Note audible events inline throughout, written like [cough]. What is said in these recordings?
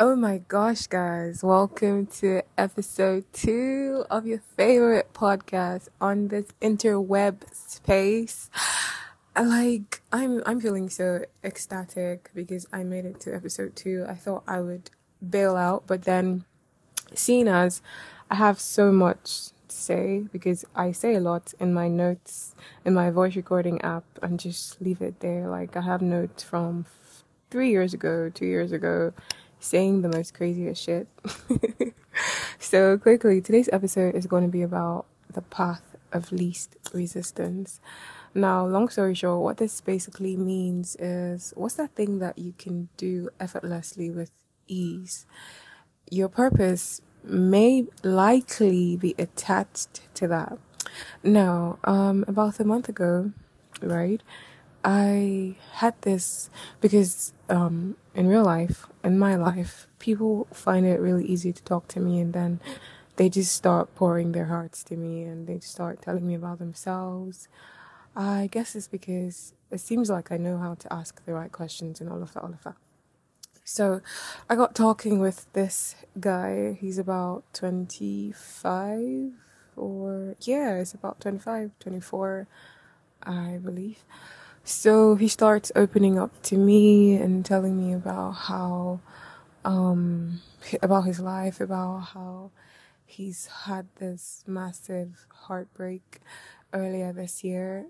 Oh my gosh, guys, welcome to episode two of your favorite podcast on this interweb space. Like, I'm, I'm feeling so ecstatic because I made it to episode two. I thought I would bail out, but then seeing as I have so much to say because I say a lot in my notes in my voice recording app and just leave it there. Like, I have notes from three years ago, two years ago saying the most craziest shit. [laughs] so, quickly, today's episode is going to be about the path of least resistance. Now, long story short, what this basically means is what's that thing that you can do effortlessly with ease? Your purpose may likely be attached to that. Now, um, about a month ago, right, I had this because um, in real life, in my life, people find it really easy to talk to me and then they just start pouring their hearts to me and they start telling me about themselves. I guess it's because it seems like I know how to ask the right questions and all of that, all of that. So I got talking with this guy. He's about 25 or, yeah, it's about 25, 24, I believe. So he starts opening up to me and telling me about how, um, about his life, about how he's had this massive heartbreak earlier this year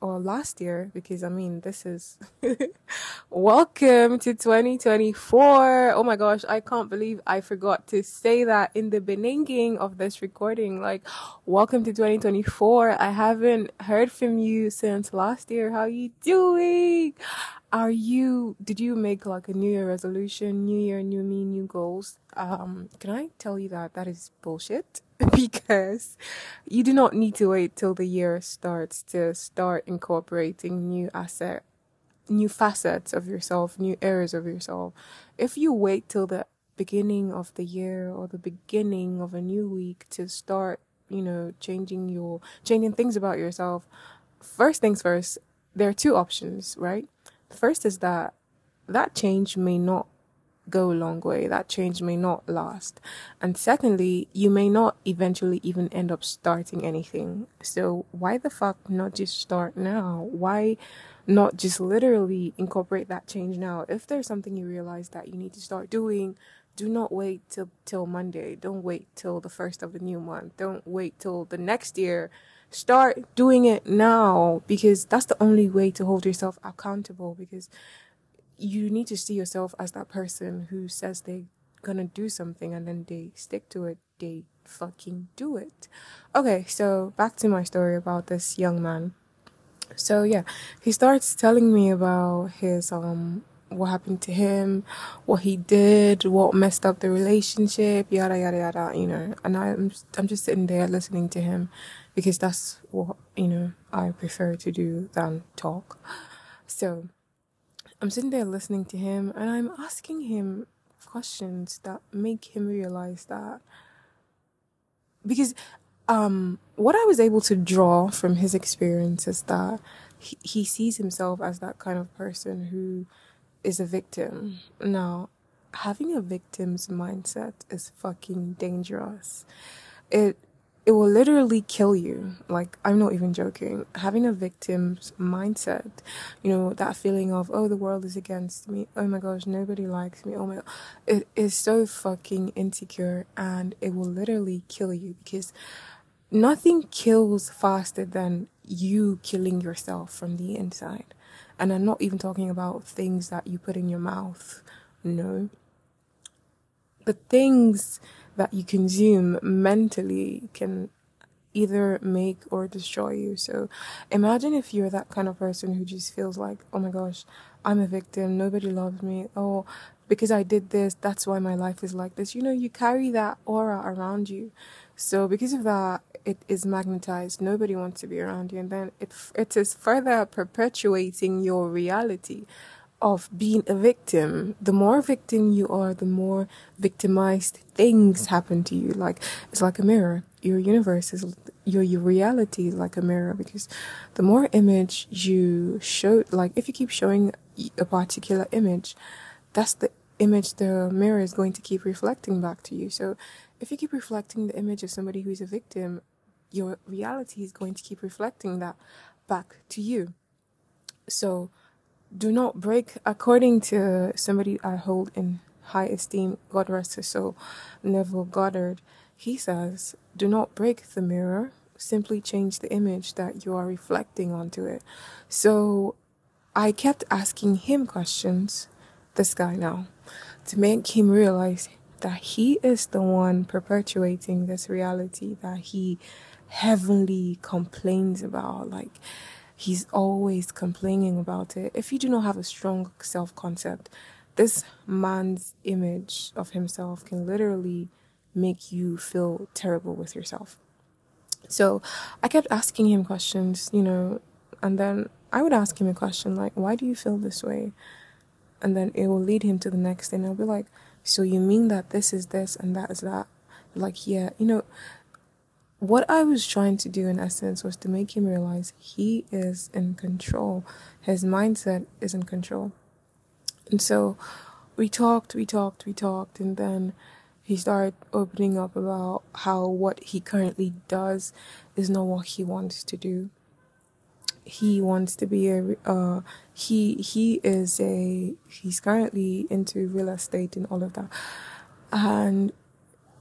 or last year because I mean this is [laughs] welcome to 2024. Oh my gosh, I can't believe I forgot to say that in the beginning of this recording. Like, welcome to 2024. I haven't heard from you since last year. How you doing? Are you did you make like a new year resolution, new year, new me, new goals? Um, can I tell you that that is bullshit? [laughs] because you do not need to wait till the year starts to start incorporating new asset new facets of yourself, new areas of yourself. If you wait till the beginning of the year or the beginning of a new week to start, you know, changing your changing things about yourself, first things first, there are two options, right? First is that that change may not go a long way. That change may not last. And secondly, you may not eventually even end up starting anything. So why the fuck not just start now? Why not just literally incorporate that change now? If there's something you realize that you need to start doing, do not wait till till Monday. Don't wait till the first of the new month. Don't wait till the next year. Start doing it now because that's the only way to hold yourself accountable because you need to see yourself as that person who says they're gonna do something and then they stick to it they fucking do it. Okay so back to my story about this young man. So yeah he starts telling me about his um what happened to him what he did what messed up the relationship yada yada yada you know. And i'm i'm just sitting there listening to him because that's what you know i prefer to do than talk. So I'm sitting there listening to him and I'm asking him questions that make him realize that because um what I was able to draw from his experience is that he, he sees himself as that kind of person who is a victim. Now, having a victim's mindset is fucking dangerous. It it will literally kill you. Like, I'm not even joking. Having a victim's mindset, you know, that feeling of, oh, the world is against me. Oh my gosh, nobody likes me. Oh my God. It is so fucking insecure and it will literally kill you because nothing kills faster than you killing yourself from the inside. And I'm not even talking about things that you put in your mouth. No. The things that you consume mentally can either make or destroy you. So imagine if you're that kind of person who just feels like, oh my gosh, I'm a victim, nobody loves me. Oh, because I did this, that's why my life is like this. You know, you carry that aura around you. So because of that, it is magnetized. Nobody wants to be around you, and then it it is further perpetuating your reality of being a victim. The more victim you are, the more victimized things happen to you. Like it's like a mirror. Your universe is your your reality is like a mirror because the more image you show, like if you keep showing a particular image, that's the image the mirror is going to keep reflecting back to you. So if you keep reflecting the image of somebody who's a victim, your reality is going to keep reflecting that back to you. So do not break, according to somebody I hold in high esteem, God rest his soul, Neville Goddard, he says, do not break the mirror, simply change the image that you are reflecting onto it. So I kept asking him questions, this guy now, to make him realize that he is the one perpetuating this reality that he heavily complains about. Like, he's always complaining about it. If you do not have a strong self concept, this man's image of himself can literally make you feel terrible with yourself. So I kept asking him questions, you know, and then I would ask him a question like, why do you feel this way? And then it will lead him to the next thing. I'll be like, so you mean that this is this and that is that? Like, yeah, you know, what I was trying to do in essence was to make him realize he is in control. His mindset is in control. And so we talked, we talked, we talked, and then he started opening up about how what he currently does is not what he wants to do. He wants to be a uh, he he is a he's currently into real estate and all of that, and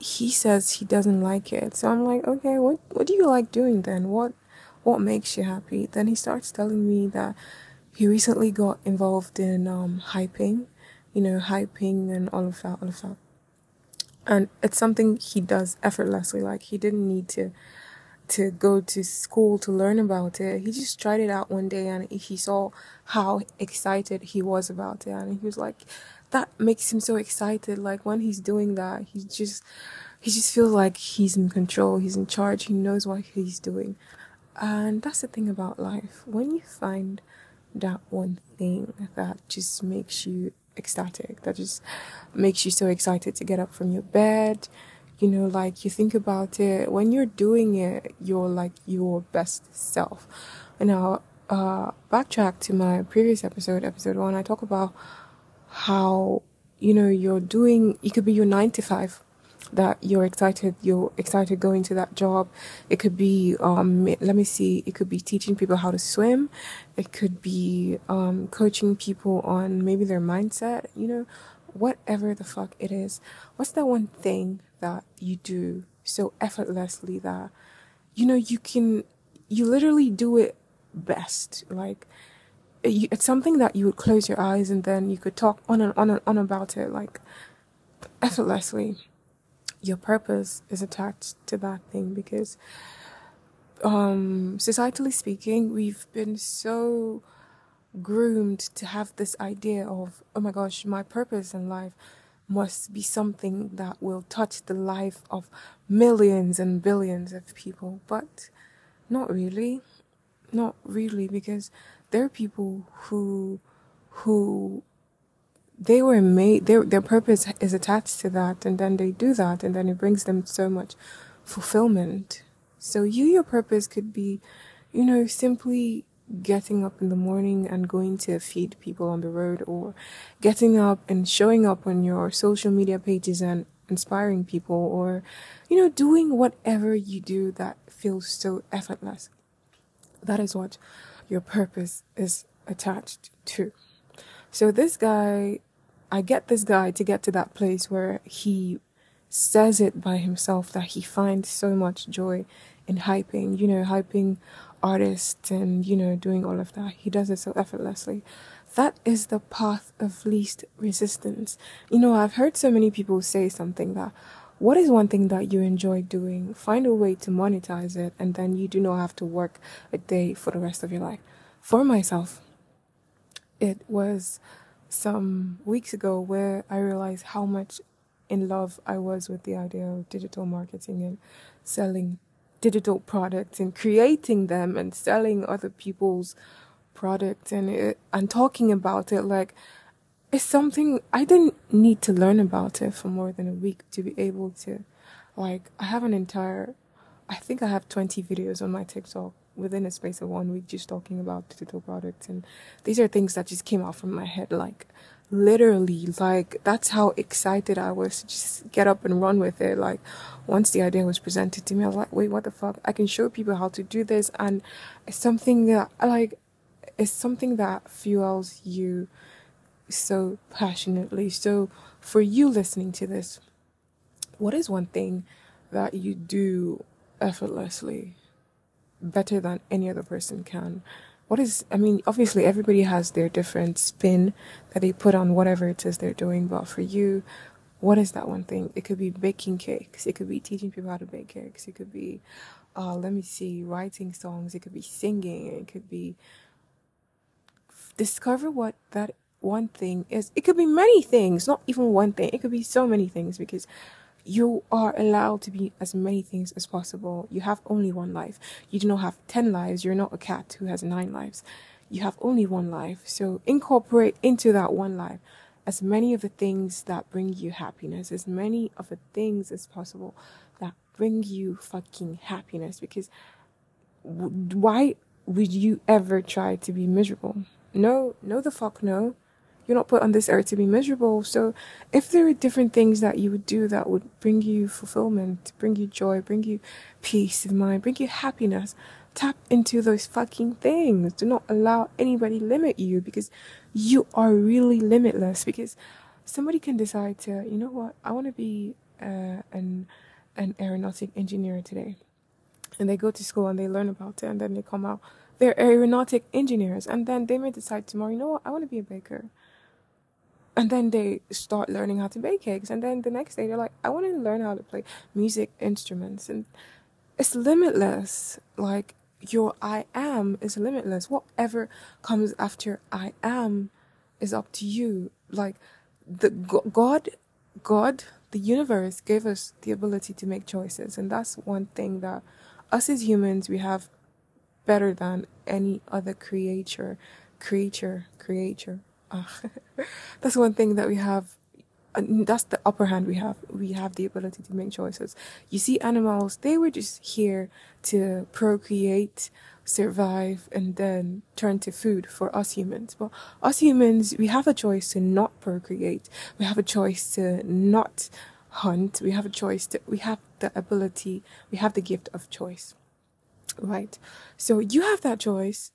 he says he doesn't like it. So I'm like, okay, what what do you like doing then? What what makes you happy? Then he starts telling me that he recently got involved in um, hyping, you know, hyping and all of that, all of that and it's something he does effortlessly like he didn't need to to go to school to learn about it. He just tried it out one day and he saw how excited he was about it. And he was like that makes him so excited. Like when he's doing that he just he just feels like he's in control. He's in charge. He knows what he's doing. And that's the thing about life. When you find that one thing that just makes you ecstatic. That just makes you so excited to get up from your bed. You know, like you think about it when you're doing it, you're like your best self. And now, uh, backtrack to my previous episode, episode one, I talk about how, you know, you're doing, it could be your nine to five that you're excited you're excited going to that job. It could be um let me see it could be teaching people how to swim. It could be um coaching people on maybe their mindset you know whatever the fuck it is. What's that one thing that you do so effortlessly that you know you can you literally do it best. Like it's something that you would close your eyes and then you could talk on and on and on about it like effortlessly. Your purpose is attached to that thing because um societally speaking we've been so groomed to have this idea of oh my gosh my purpose in life must be something that will touch the life of millions and billions of people. But not really. Not really because there are people who who they were made their their purpose is attached to that and then they do that and then it brings them so much fulfillment. So you your purpose could be you know simply getting up in the morning and going to feed people on the road or getting up and showing up on your social media pages and inspiring people or you know doing whatever you do that feels so effortless. That is what your purpose is attached to. So this guy I get this guy to get to that place where he says it by himself that he finds so much joy in hyping, you know, hyping artists and, you know, doing all of that. He does it so effortlessly. That is the path of least resistance. You know, I've heard so many people say something that what is one thing that you enjoy doing? Find a way to monetize it, and then you do not have to work a day for the rest of your life. For myself, it was some weeks ago where I realized how much in love I was with the idea of digital marketing and selling digital products and creating them and selling other people's products and it, and talking about it like it's something I didn't need to learn about it for more than a week to be able to like I have an entire I think I have 20 videos on my TikTok within a space of one week just talking about digital products. And these are things that just came out from my head like literally like that's how excited I was to just get up and run with it. Like once the idea was presented to me I was like wait what the fuck? I can show people how to do this. And it's something that like it's something that fuels you so passionately. So for you listening to this what is one thing that you do effortlessly better than any other person can. What is, I mean, obviously everybody has their different spin that they put on whatever it is they're doing, but for you, what is that one thing? It could be baking cakes, it could be teaching people how to bake cakes, it could be, uh, let me see, writing songs, it could be singing, it could be discover what that one thing is. It could be many things, not even one thing. It could be so many things because you are allowed to be as many things as possible. You have only one life. You do not have 10 lives. You're not a cat who has nine lives. You have only one life. So incorporate into that one life as many of the things that bring you happiness, as many of the things as possible that bring you fucking happiness. Because why would you ever try to be miserable? No, no, the fuck no. You're not put on this earth to be miserable. So if there are different things that you would do that would bring you fulfillment, bring you joy, bring you peace of mind, bring you happiness, tap into those fucking things. Do not allow anybody limit you because you are really limitless because somebody can decide to, you know what, I want to be uh, an an aeronautic engineer today. And they go to school and they learn about it and then they come out they're aeronautic engineers and then they may decide tomorrow, you know what, I want to be a baker and then they start learning how to bake cakes and then the next day they're like i want to learn how to play music instruments. And it's limitless. Like your i am is limitless. Whatever comes after i am is up to you. Like the god god the universe gave us the ability to make choices. And that's one thing that us as humans we have better than any other creature creature creature [laughs] that's one thing that we have uh, that's the upper hand we have we have the ability to make choices. You see animals they were just here to procreate survive and then turn to food for us humans. But us humans we have a choice to not procreate. We have a choice to not hunt. We have a choice to we have the ability we have the gift of choice. Right. So you have that choice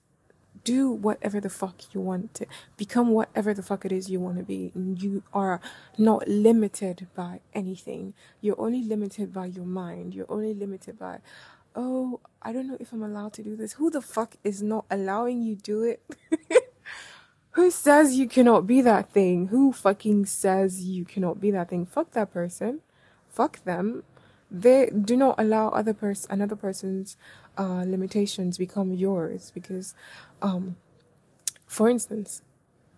do whatever the fuck you want to become whatever the fuck it is you want to be you are not limited by anything. You're only limited by your mind. You're only limited by oh i don't know if i'm allowed to do this. Who the fuck is not allowing you do it? [laughs] Who says you cannot be that thing? Who fucking says you cannot be that thing? Fuck that person. Fuck them. They do not allow other person another person's uh, limitations become yours because, um, for instance,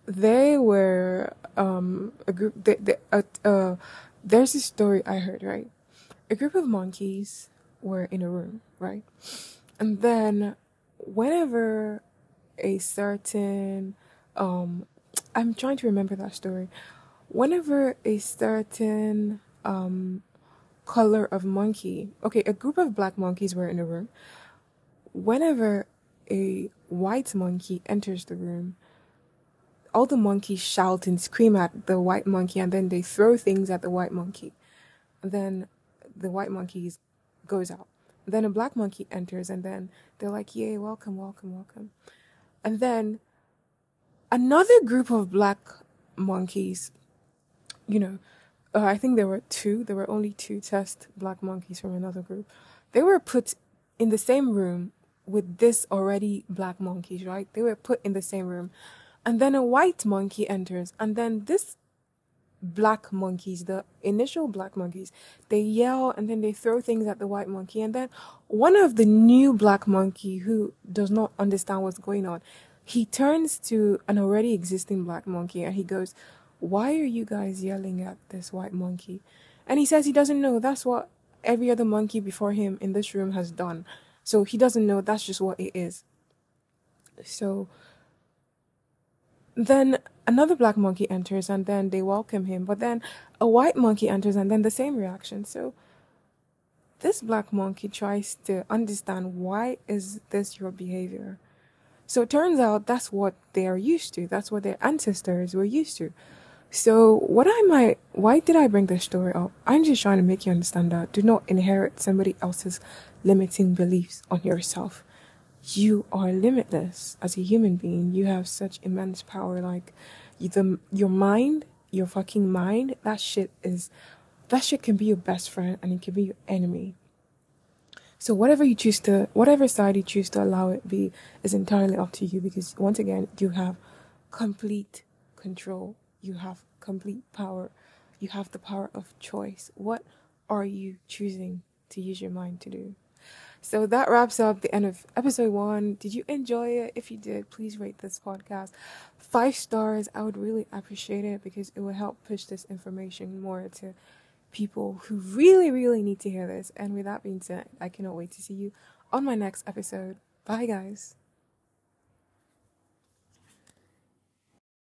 they were um, a group. They, they, uh, uh, there's a story I heard. Right, a group of monkeys were in a room. Right, and then whenever a certain um, I'm trying to remember that story. Whenever a certain um, color of monkey, okay, a group of black monkeys were in a room, whenever a white monkey enters the room, all the monkeys shout and scream at the white monkey and then they throw things at the white monkey. Then the white monkey goes out. Then a black monkey enters and then they're like, Yay, welcome, welcome, welcome. And then another group of black monkeys, you know, uh, I think there were two, there were only two test black monkeys from another group. They were put in the same room with this already black monkeys, right? They were put in the same room. And then a white monkey enters, and then this black monkeys, the initial black monkeys, they yell and then they throw things at the white monkey. And then one of the new black monkey who does not understand what's going on, he turns to an already existing black monkey and he goes, Why are you guys yelling at this white monkey? And he says he doesn't know. That's what every other monkey before him in this room has done. So he doesn't know that's just what it is. So then another black monkey enters and then they welcome him. But then a white monkey enters and then the same reaction. So this black monkey tries to understand why is this your behavior. So it turns out that's what they are used to. That's what their ancestors were used to. So what I might why did I bring this story up? I'm just trying to make you understand that do not inherit somebody else's limiting beliefs on yourself. You are limitless as a human being. You have such immense power. Like the your mind, your fucking mind, that shit is that shit can be your best friend and it can be your enemy. So whatever you choose to, whatever side you choose to allow it be, is entirely up to you. Because once again, you have complete control. You have complete power. You have the power of choice. What are you choosing to use your mind to do? So that wraps up the end of episode one. Did you enjoy it? If you did, please rate this podcast five stars. I would really appreciate it because it would help push this information more to people who really, really need to hear this. And with that being said, I cannot wait to see you on my next episode. Bye, guys.